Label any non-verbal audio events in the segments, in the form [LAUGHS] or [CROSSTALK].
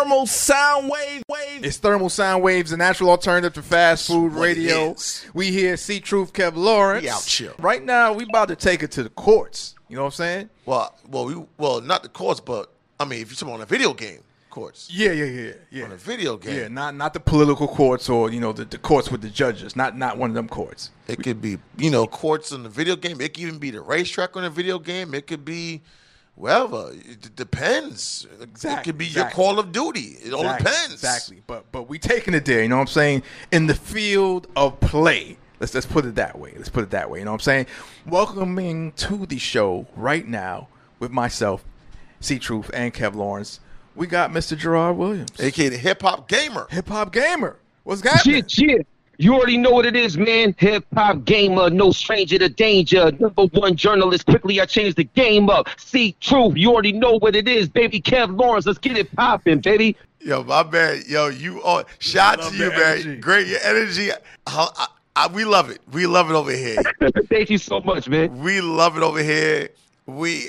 thermal sound wave. wave. It's thermal sound waves, a natural alternative to fast food what radio. We here, see Truth, Kev Lawrence. We out here. Right now, we about to take it to the courts. You know what I'm saying? Well, well, we, well, not the courts, but I mean, if you're talking on a video game courts, Yeah, yeah, yeah, yeah. on a video game, Yeah, not not the political courts or you know the, the courts with the judges. Not not one of them courts. it could be you know courts in the video game. It could even be the racetrack on a video game. It could be wherever. It d- depends. It Exactly, could be your. Call of Duty. It all depends. Exactly. But but we taking it there. You know what I'm saying? In the field of play. Let's let's put it that way. Let's put it that way. You know what I'm saying? Welcoming to the show right now with myself, C Truth, and Kev Lawrence. We got Mr. Gerard Williams, AKA the hip hop gamer. hip hop gamer. What's happening? Shit, shit. You already know what it is, man. Hip hop gamer, no stranger to danger. Number one journalist. Quickly, I changed the game up. See, truth. You already know what it is, baby. Kev Lawrence, let's get it popping, baby. Yo, my man. Yo, you are shout Love to you, man. energy. Great, your energy. I, I, I, we love it. We love it over here. [LAUGHS] Thank you so much, man. We love it over here. We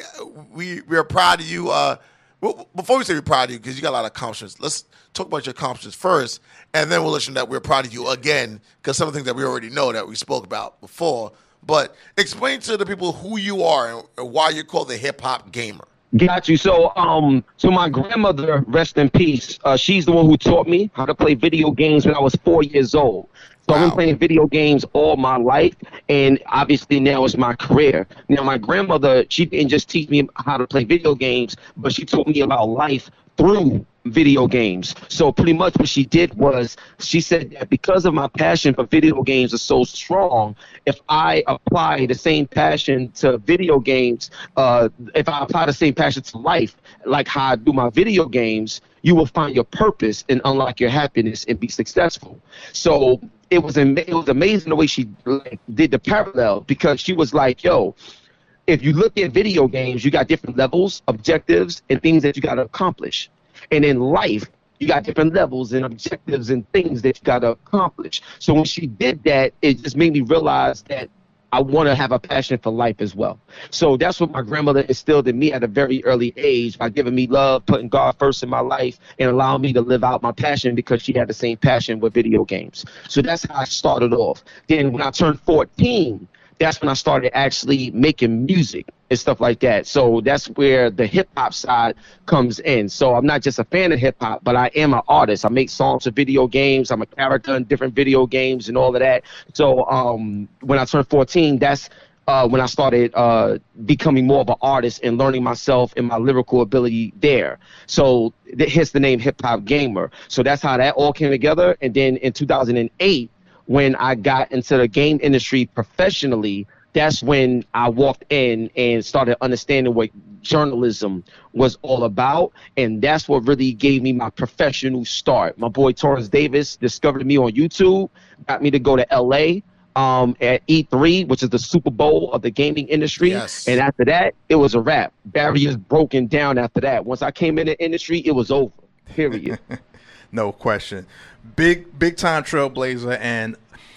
we we are proud of you. Uh, well, before we say we're proud of you, because you got a lot of accomplishments, let's talk about your accomplishments first, and then we'll know that we're proud of you again, because some of the things that we already know that we spoke about before. But explain to the people who you are and- and why you're called the hip hop gamer. Got you. So, um, so my grandmother, rest in peace. Uh, she's the one who taught me how to play video games when I was four years old. So I've been playing video games all my life, and obviously now it's my career. Now, my grandmother, she didn't just teach me how to play video games, but she taught me about life through video games. So pretty much what she did was she said that because of my passion for video games is so strong, if I apply the same passion to video games, uh, if I apply the same passion to life, like how I do my video games, you will find your purpose and unlock your happiness and be successful. So it was it was amazing the way she did the parallel because she was like, "Yo, if you look at video games, you got different levels, objectives, and things that you got to accomplish. And in life, you got different levels and objectives and things that you got to accomplish. So when she did that, it just made me realize that I want to have a passion for life as well. So that's what my grandmother instilled in me at a very early age by giving me love, putting God first in my life, and allowing me to live out my passion because she had the same passion with video games. So that's how I started off. Then when I turned 14, that's when I started actually making music and stuff like that. So that's where the hip hop side comes in. So I'm not just a fan of hip hop, but I am an artist. I make songs for video games. I'm a character in different video games and all of that. So um, when I turned 14, that's uh, when I started uh, becoming more of an artist and learning myself and my lyrical ability there. So th- hence the name Hip Hop Gamer. So that's how that all came together. And then in 2008, when I got into the game industry professionally, that's when I walked in and started understanding what journalism was all about. And that's what really gave me my professional start. My boy Torrance Davis discovered me on YouTube, got me to go to LA um, at E3, which is the Super Bowl of the gaming industry. Yes. And after that, it was a wrap. Barriers broken down after that. Once I came in the industry, it was over. Period. [LAUGHS] No question. Big big time trailblazer and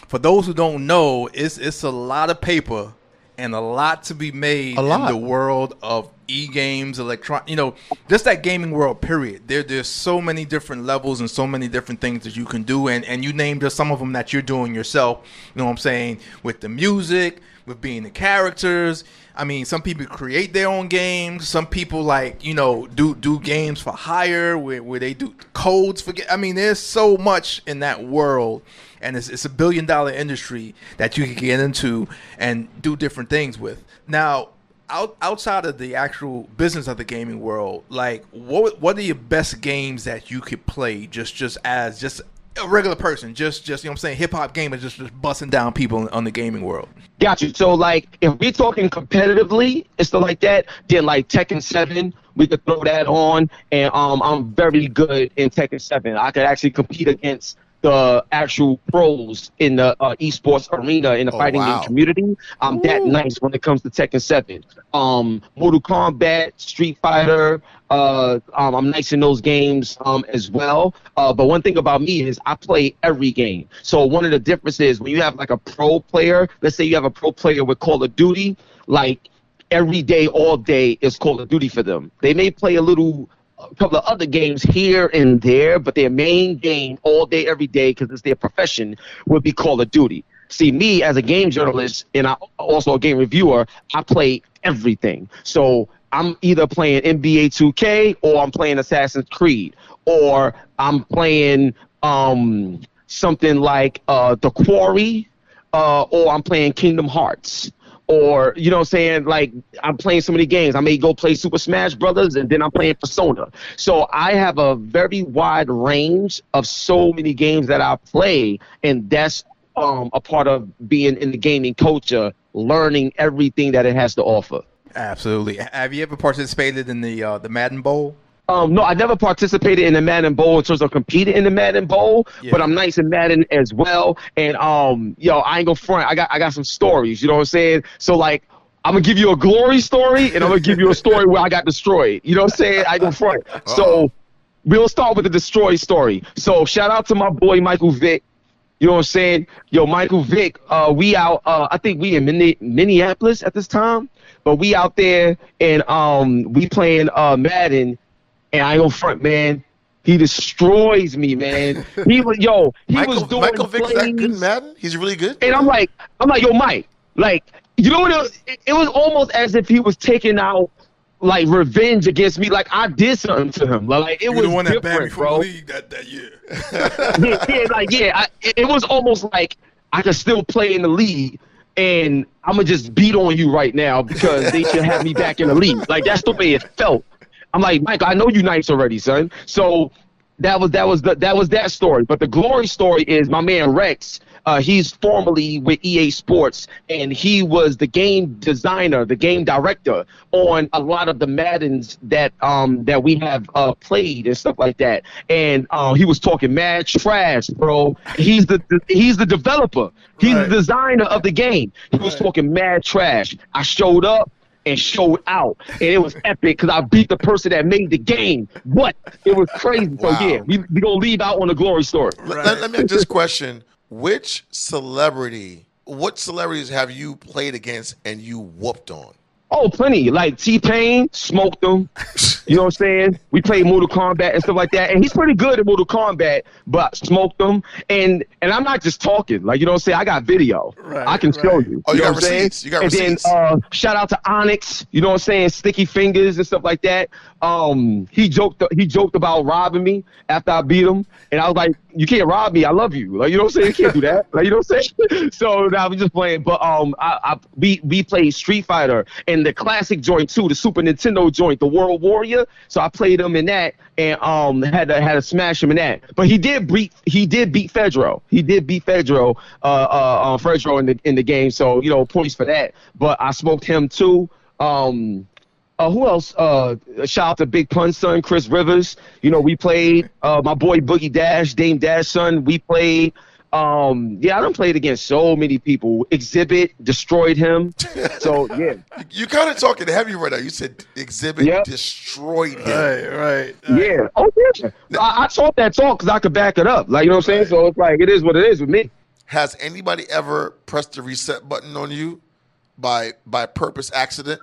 for those who don't know, it's it's a lot of paper and a lot to be made in the world of e-games, electron you know, just that gaming world period. There there's so many different levels and so many different things that you can do and and you named just some of them that you're doing yourself, you know what I'm saying, with the music, with being the characters. I mean, some people create their own games. Some people like you know do do games for hire where, where they do codes for. I mean, there's so much in that world, and it's it's a billion dollar industry that you can get into and do different things with. Now, out outside of the actual business of the gaming world, like what what are your best games that you could play just just as just a regular person, just just you know what I'm saying, hip hop gamer, just just busting down people on the gaming world. Got you. So like, if we're talking competitively and stuff like that, then like Tekken Seven, we could throw that on, and um, I'm very good in Tekken Seven. I could actually compete against the actual pros in the uh, esports arena in the Oh, fighting wow. game community. I'm that nice when it comes to Tekken Seven. Um, Mortal Kombat, Street Fighter. Uh, um, I'm nice in those games um, as well. Uh, but one thing about me is I play every game. So one of the differences when you have like a pro player, let's say you have a pro player with Call of Duty, like every day, all day is Call of Duty for them. They may play a little a couple of other games here and there, but their main game all day, every day, because it's their profession, would be Call of Duty. See, me as a game journalist and I, also a game reviewer, I play everything. So I'm either playing NBA 2K or I'm playing Assassin's Creed or I'm playing um, something like uh, The Quarry uh, or I'm playing Kingdom Hearts or you know what I'm saying like I'm playing so many games I may go play Super Smash Brothers and then I'm playing Persona so I have a very wide range of so many games that I play and that's um, a part of being in the gaming culture learning everything that it has to offer Absolutely. Have you ever participated in the uh, the Madden Bowl? Um, no, I never participated in the Madden Bowl in terms of competing in the Madden Bowl, Yeah. but I'm nice in Madden as well. And um, yo, I ain't gonna front. I got I got some stories. You know what I'm saying? So like. I'm gonna give you a glory story, and I'm gonna give you a story where I got destroyed. You know what I'm saying? I go front. So we'll start with the destroy story. So shout out to my boy Michael Vick. You know what I'm saying? Yo, Michael Vick, uh, we out. Uh, I think we in Minne- Minneapolis at this time, but we out there and um, we playing uh Madden, and I go front, man. He destroys me, man. [LAUGHS] He was yo. He Michael, was doing Michael Vick's that good. Madden? He's really good? And I'm like, I'm like, yo, Mike, like, you know what? It was, it was almost as if he was taking out like revenge against me. Like I did something to him. Like it You was the one that different, from bro. the league that, that year. [LAUGHS] yeah, yeah, like yeah, I, it, it was almost like I could still play in the league. And I'm gonna just beat on you right now because they should have me back in the league. Like that's the way it felt. I'm like, Mike, I know you nice already, son. So that was that was the, that was that story. But the glory story is my man Rex. Uh, he's formerly with EA Sports, and he was the game designer, the game director on a lot of the Maddens that um that we have uh, played and stuff like that. And uh, he was talking mad trash, bro. He's the, the he's the developer. He's Right. the designer of the game. He was talking mad trash. I showed up and showed out, and it was epic because I beat the person that made the game. What? It was crazy. Wow. So yeah, we we gonna leave out on the glory story. Let- Let, let me ask this question. Which celebrity, what celebrities have you played against and you whooped on? Oh, plenty. Like T Pain, smoked them. [LAUGHS] You know what I'm saying? We played Mortal Kombat and stuff like that, and he's pretty good at Mortal Kombat, but smoked them. And and I'm not just talking. Like you know what I'm saying? I got video. Right, I can show you. Oh, you know got what I'm saying? receipts. You got and receipts. then uh, shout out to Onyx. You know what I'm saying? Sticky Fingaz and stuff like that. Um, he joked. He joked about robbing me after I beat him, and I was like, "You can't rob me. I love you. Like you know what I'm saying? You can't do that. Like you know what I'm saying?" [LAUGHS] so now we just playing. But um, I, I we we played Street Fighter and the classic joint too, the Super Nintendo joint, the World Warrior. So I played him in that and um had to had to smash him in that. But he did beat he did beat Fredro. He did beat Fredro uh uh, uh Fredro in the in the game. So you know points for that. But I smoked him too. Um. Uh, who else? Uh, shout out to Big Pun's son, Chris Rivers. You know, we played. Uh, my boy Boogie Dash, Dame Dash son. We played. Um, yeah, I done played against so many people. Exhibit destroyed him. So [LAUGHS] yeah, You kind of talking heavy right now. You said Exhibit Yep. destroyed him. Right, right. yeah. Oh yeah. I, I talk that talk because I could back it up. Like you know what I'm saying. So it's like it is what it is with me. Has anybody ever pressed the reset button on you by by purpose accident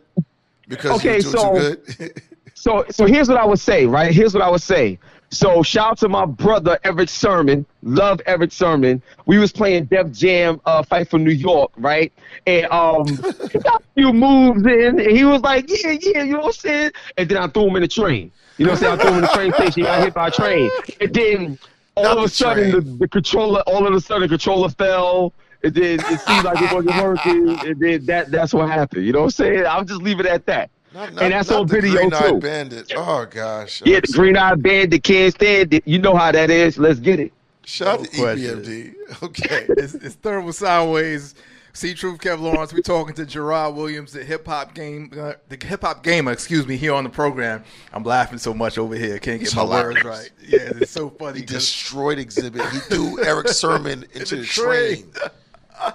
because Okay, you're doing so- too good? [LAUGHS] So so here's what I would say, right? Here's what I would say. So shout out to my brother Erick Sermon. Love Erick Sermon. We was playing Def Jam uh, fight for New York, right? And um he got a few moves in and he was like, Yeah, yeah, you know what I'm saying? And then I threw him in the train. You know what I'm saying? I threw him in the train station, he got hit by a train. And then all Not of a sudden the, the controller all of a sudden the controller fell. And then it seemed like it wasn't working. And then that that's what happened. You know what I'm saying? I'll just leave it at that. Not- not- and that's not on the video Green-Eyed too. Bandit. Oh gosh. Yeah, the green eyed bandit can't stand it. You know how that is. Let's get it. Shout out No to question. EPMD. [LAUGHS] Okay. [LAUGHS] It's, it's Thermal Sound Waves. See Truth Kev Lawrence. We're talking to Gerard Williams, the hip hop game, uh, the hip hop gamer. Excuse me, here on the program. I'm laughing so much over here. Can't get It's my words right. Yeah, it's so funny. He 'cause- destroyed Exhibit. He threw [LAUGHS] Erick Sermon into the train. train.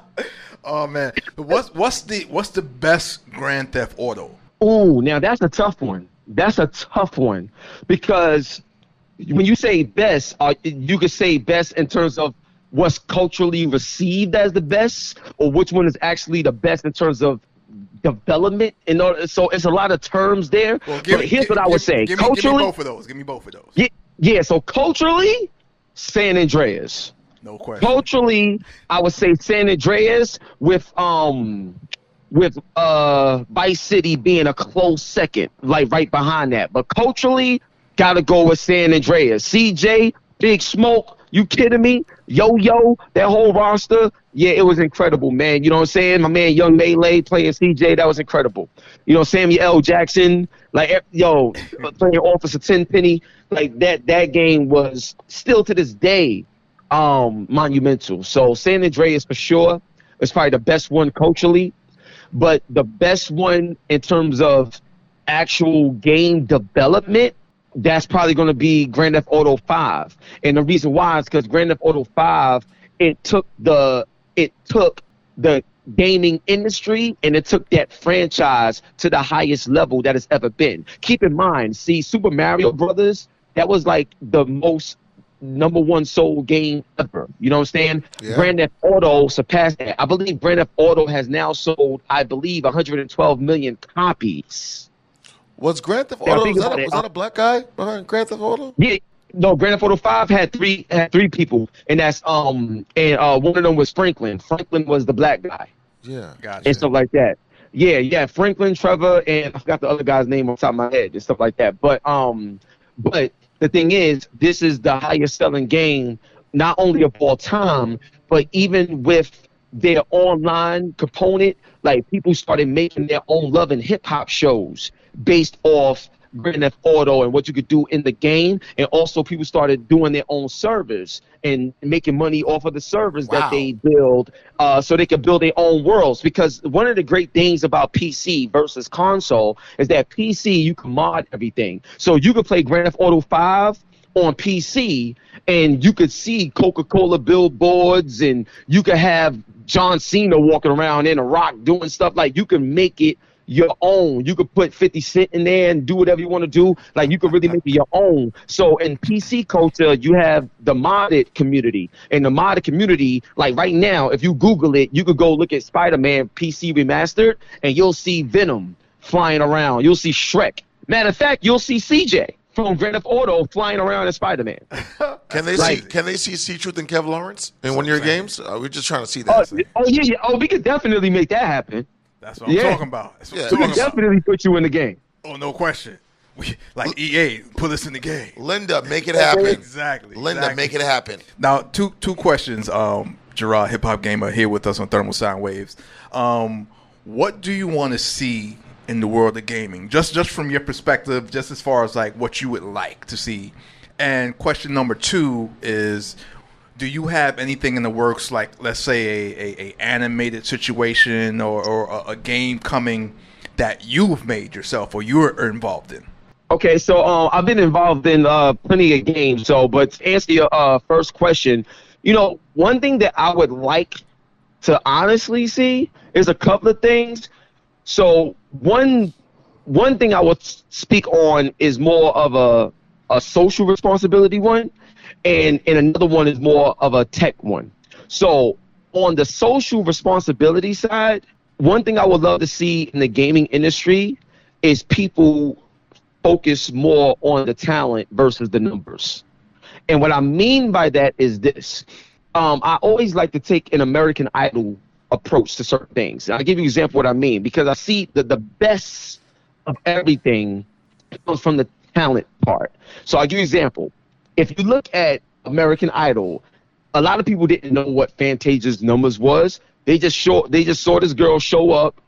oh man, but what's what's the what's the best Grand Theft Auto? Ooh, now that's a tough one. That's a tough one because when you say best, uh, you could say best in terms of what's culturally received as the best, or which one is actually the best in terms of development in order. So it's a lot of terms there. Well, but here's give- what I would give- say. Give me, give me culturally, both of those. Give me both of those. yeah, yeah. So culturally, San Andreas. No question. Culturally, I would say San Andreas with um with uh Vice City being a close second, like right behind that. But culturally, gotta go with San Andreas. CJ, Big Smoke, you kidding me? Yo Yo, that whole roster, yeah, it was incredible, man. You know what I'm saying? My man Young Maylay playing CJ, that was incredible. You know, Samuel L. Jackson, like yo, [LAUGHS] playing Officer Tenpenny, like that that game was still to this day um monumental. So San Andreas for sure is probably the best one culturally, but the best one in terms of actual game development, that's probably going to be Grand Theft Auto 5. And the reason why is because Grand Theft Auto 5 it took the it took the gaming industry and it took that franchise to the highest level that it's ever been. Keep in mind, see Super Mario Brothers, that was like the most number one sold game ever. You know what I'm saying? Yeah. Grand Theft Auto surpassed that. I believe Grand Theft Auto has now sold, I believe, 112 million copies. Was Grand Theft Auto was that, a, was that a black guy behind Grand Theft Auto? Yeah, no, Grand Theft Auto Five had three had three people, and that's um and uh one of them was Franklin. Franklin was the black guy Yeah. Gotcha. and stuff like that. Yeah, yeah, Franklin, Trevor, and I forgot the other guy's name off the top of my head and stuff like that. But um, but the thing is, this is the highest selling game not only of all time, but even with their online component, like people started making their own love and hip hop shows based off Grand Theft Auto and what you could do in the game, and also people started doing their own servers and making money off of the servers Wow. that they build, uh, so they could build their own worlds. Because one of the great things about PC versus console is that PC you can mod everything, so you could play Grand Theft Auto Five on PC, and you could see Coca-Cola billboards, and you could have John Cena walking around in a rock doing stuff like you can make it your own. You could put 50 Cent in there and do whatever you want to do. Like you could really make it your own. So in PC culture, you have the modded community. And the modded community, like right now, if you Google it, you could go look at Spider-Man PC remastered and you'll see Venom flying around. You'll see Shrek. Matter of fact, you'll see CJ from Grand Theft Auto flying around as Spider-Man. [LAUGHS] Can they Right. see? Can they see C Truth and Kev Lawrence in one of your games? Uh, we're just trying to see that. oh yeah, yeah. Oh, we could definitely make that happen. That's what I'm Yeah. talking about. That's what Yeah. I'm talking could about. definitely put you in the game. Oh, no question. We, like EA, put us in the game. Linda, make it happen. Exactly. Linda, exactly. make it happen. Now, two two questions. Um, Gerard, hip hop gamer, here with us on Thermal Sound Waves. Um, what do you want to see in the world of gaming? Just just from your perspective, just as far as like what you would like to see. And question number two is, do you have anything in the works, like let's say a, a, a animated situation or, or a, a game coming that you've made yourself or you're involved in? Okay, so uh, I've been involved in uh, plenty of games. So, but to answer your uh, first question, you know, one thing that I would like to honestly see is a couple of things. So, one one thing I would speak on is more of a a social responsibility one, and and another one is more of a tech one. So, on the social responsibility side, one thing I would love to see in the gaming industry is people focus more on the talent versus the numbers. And what I mean by that is this. Um, I always like to take an American Idol approach to certain things. I'll give you an example what I mean because I see that the best of everything comes from the talent part. So I'll give you an example. If you look at American Idol, a lot of people didn't know what Fantasia's numbers was. They just show they just saw this girl show up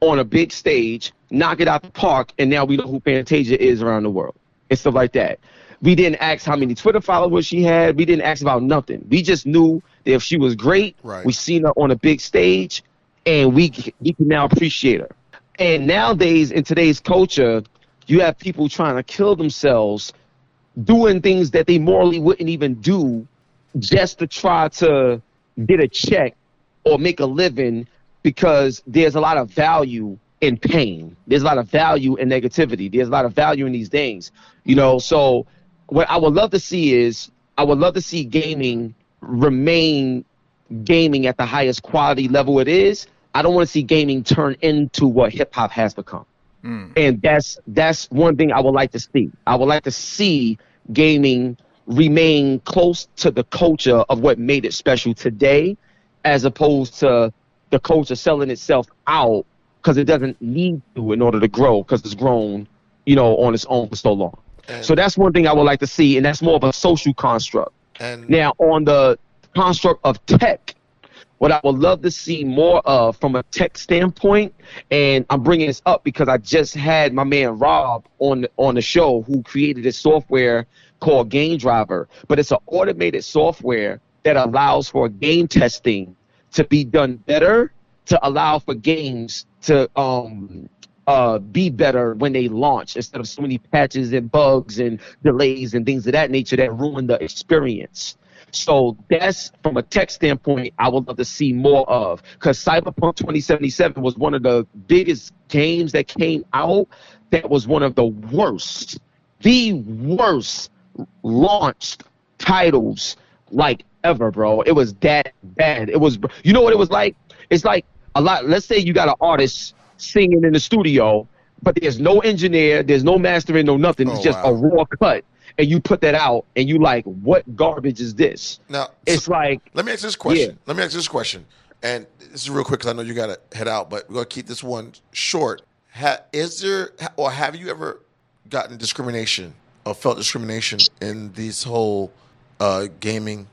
on a big stage, knock it out the park, and now we know who Fantasia is around the world and stuff like that. We didn't ask how many Twitter followers she had. We didn't ask about nothing. We just knew that if she was great, Right. we seen her on a big stage, and we we can now appreciate her. And nowadays, in today's culture, you have people trying to kill themselves, doing things that they morally wouldn't even do, just to try to get a check or make a living because there's a lot of value in pain. There's a lot of value in negativity. There's a lot of value in these things. You know, so what I would love to see is I would love to see gaming remain gaming at the highest quality level it is, I don't want to see gaming turn into what hip hop has become. Mm. And that's that's one thing I would like to see. I would like to see gaming remain close to the culture of what made it special today, as opposed to the culture selling itself out because it doesn't need to in order to grow because it's grown, you know, on its own for so long. And, So that's one thing I would like to see, and that's more of a social construct. Now, on the construct of tech, what I would love to see more of from a tech standpoint, and I'm bringing this up because I just had my man Rob on on the show who created this software called Game Driver, but it's an automated software that allows for game testing to be done better, to allow for games to um uh, be better when they launch instead of so many patches and bugs and delays and things of that nature that ruin the experience. So that's from a tech standpoint, I would love to see more of because Cyberpunk 2077 was one of the biggest games that came out that was one of the worst, the worst launched titles like ever, bro. It was that bad. It was, you know what it was like? It's like a lot. Let's say you got an artist singing in the studio, but there's no engineer, there's no mastering, no nothing. It's Oh, just wow. a raw cut, and you put that out, and you like, what garbage is this? now It's so- like, Let me ask this question. Let me ask this question, and this is real quick because I know you got to head out, but we're gonna keep this one short. Ha, is there or have you ever gotten discrimination or felt discrimination in this whole uh, gaming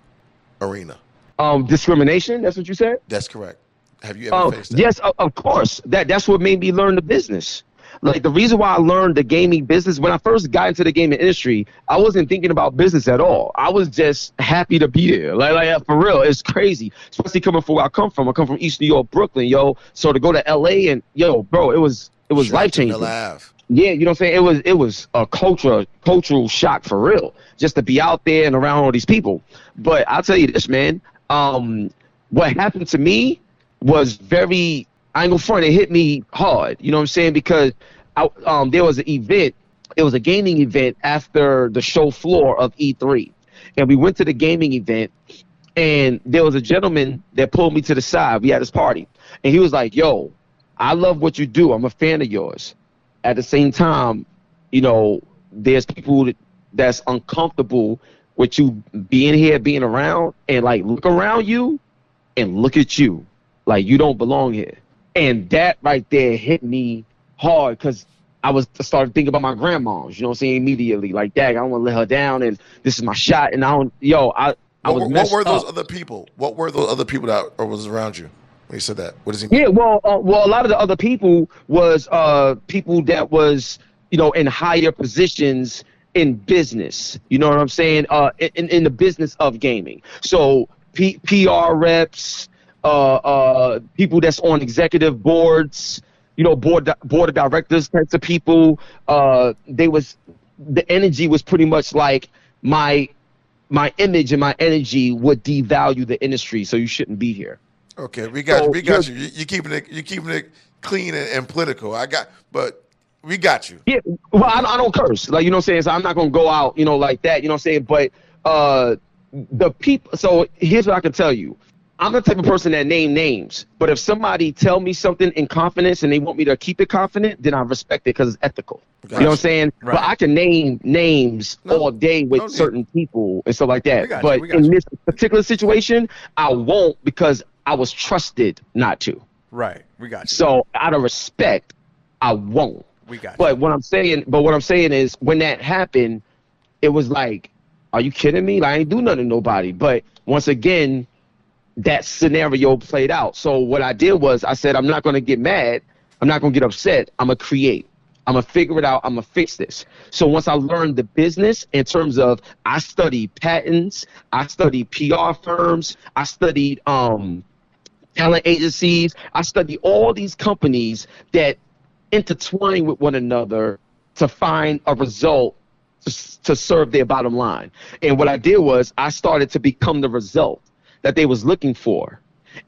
arena? um, discrimination. That's what you said. That's correct. Have you ever Oh, faced that? yes, of, of course. That that's what made me learn the business. Like the reason why I learned the gaming business when I first got into the gaming industry, I wasn't thinking about business at all. I was just happy to be there. Like like for real, it's crazy. Especially coming from where I come from. I come from East New York, Brooklyn, yo. So to go to LA and yo, bro, it was it was life changing. Yeah, you know what I'm saying? It was it was a cultural cultural shock for real, just to be out there and around all these people. But I'll tell you this, man. Um, what happened to me was very I ain't gonna front. It hit me hard. You know what I'm saying? Because I, um, there was an event. It was a gaming event after the show floor of E3, and we went to the gaming event. And there was a gentleman that pulled me to the side. We had this party, and he was like, "Yo, I love what you do. I'm a fan of yours." At the same time, you know, there's people that, that's uncomfortable with you being here, being around, and like look around you and look at you like you don't belong here. And that right there hit me hard because I was I started thinking about my grandmas, you know what I'm saying, immediately. Like, dang, I don't want to let her down and this is my shot and I don't yo, I, I What, was were- what were those up. other people? What were those other people that or was around you when you said that? What does he mean? Yeah, well, uh, well, a lot of the other people was uh, people that was you know in higher positions in business. You know what I'm saying? Uh, in in the business of gaming. So P- PR reps, uh, uh, people that's on executive boards. You know, board board of directors types of people. Uh, they was the energy was pretty much like my my image and my energy would devalue the industry, so you shouldn't be here. Okay, we got So you. We got you. you're- you. You keeping it. You keeping it clean and, and political. I got, but we got you. Yeah, well, I, I don't curse, like you know what I'm saying. So I'm not gonna go out, you know, like that, you know what I'm saying. But uh, the people. So here's what I can tell you. I'm the type of person that name names. But if somebody tell me something in confidence and they want me to keep it confident, then I respect it because it's ethical. You know what I'm saying? Right. But I can name names No, all day with no certain people and stuff like that. But in you. this particular situation, I won't because I was trusted not to. Right. We got you. So out of respect, I won't. we got you. But what I'm saying, but what I'm saying is, when that happened, it was like, are you kidding me? Like, I ain't do nothing to nobody. But once again, that scenario played out. So what I did was, I said, I'm not gonna get mad. I'm not gonna get upset. I'm gonna create. I'm gonna figure it out. I'm gonna fix this. So once I learned the business in terms of, I studied patents, I studied PR firms, I studied um, talent agencies, I studied all these companies that intertwine with one another to find a result to, to serve their bottom line. And what I did was I started to become the result that they was looking for.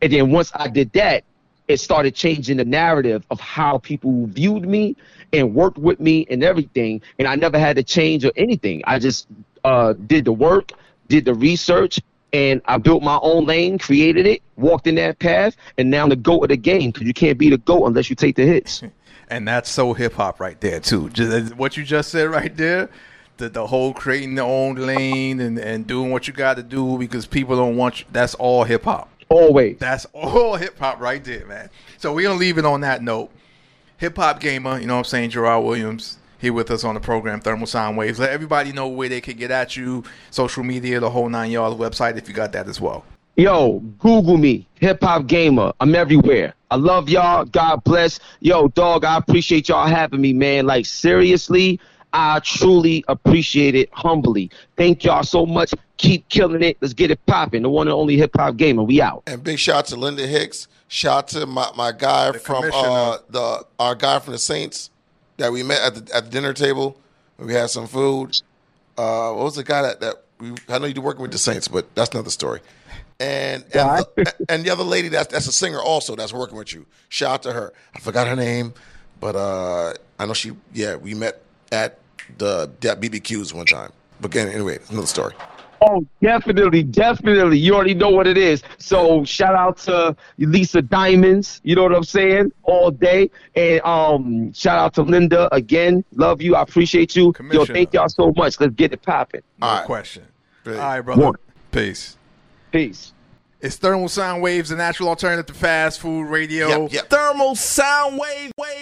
And then once I did that, it started changing the narrative of how people viewed me and worked with me and everything. And I never had to change or anything. I just uh, did the work, did the research, and I built my own lane, created it, walked in that path, and now I'm the goat of the game because you can't be the goat unless you take the hits. [LAUGHS] And that's so hip hop right there too. Just what you just said right there. The, the whole creating their own lane and, and doing what you got to do because people don't want you. That's all hip hop. Always. That's all [LAUGHS] hip hop right there, man. So we're gonna leave it on that note. Hip hop gamer, you know what I'm saying, Gerard Williams here with us on the program, Thermal Sound Waves. Let everybody know where they can get at you, social media, the whole nine yards website if you got that as well. Yo, Google me, Hip Hop Gamer. I'm everywhere. I love y'all. God bless. Yo, dog, I appreciate y'all having me, man. Like, seriously, I truly appreciate it humbly. Thank y'all so much. Keep killing it. Let's get it popping. The one and only Hip Hop Gamer. We out. And big shout out to Linda Hicks. Shout out to my, my guy The from uh, the our guy from the Saints that we met at the at the dinner table. We had some food. Uh, what was the guy that, that we, I know you're working with the Saints, but that's another story. And and, the, and the other lady that's that's a singer also that's working with you. Shout out to her. I forgot her name, but uh, I know she. Yeah, we met at the at BBQs one time. But again, anyway, another story. Oh, definitely, definitely. You already know what it is. So shout out to Lisa Diamonds. You know what I'm saying? All day. And um, shout out to Linda again. Love you. I appreciate you. Yo, thank y'all so much. Let's get it popping. No All right. question. Great. All right, brother. One. Peace. Peace. It's Thermal Sound Waves, the natural alternative to fast food radio. Yep, yep. Thermal sound wave, wave.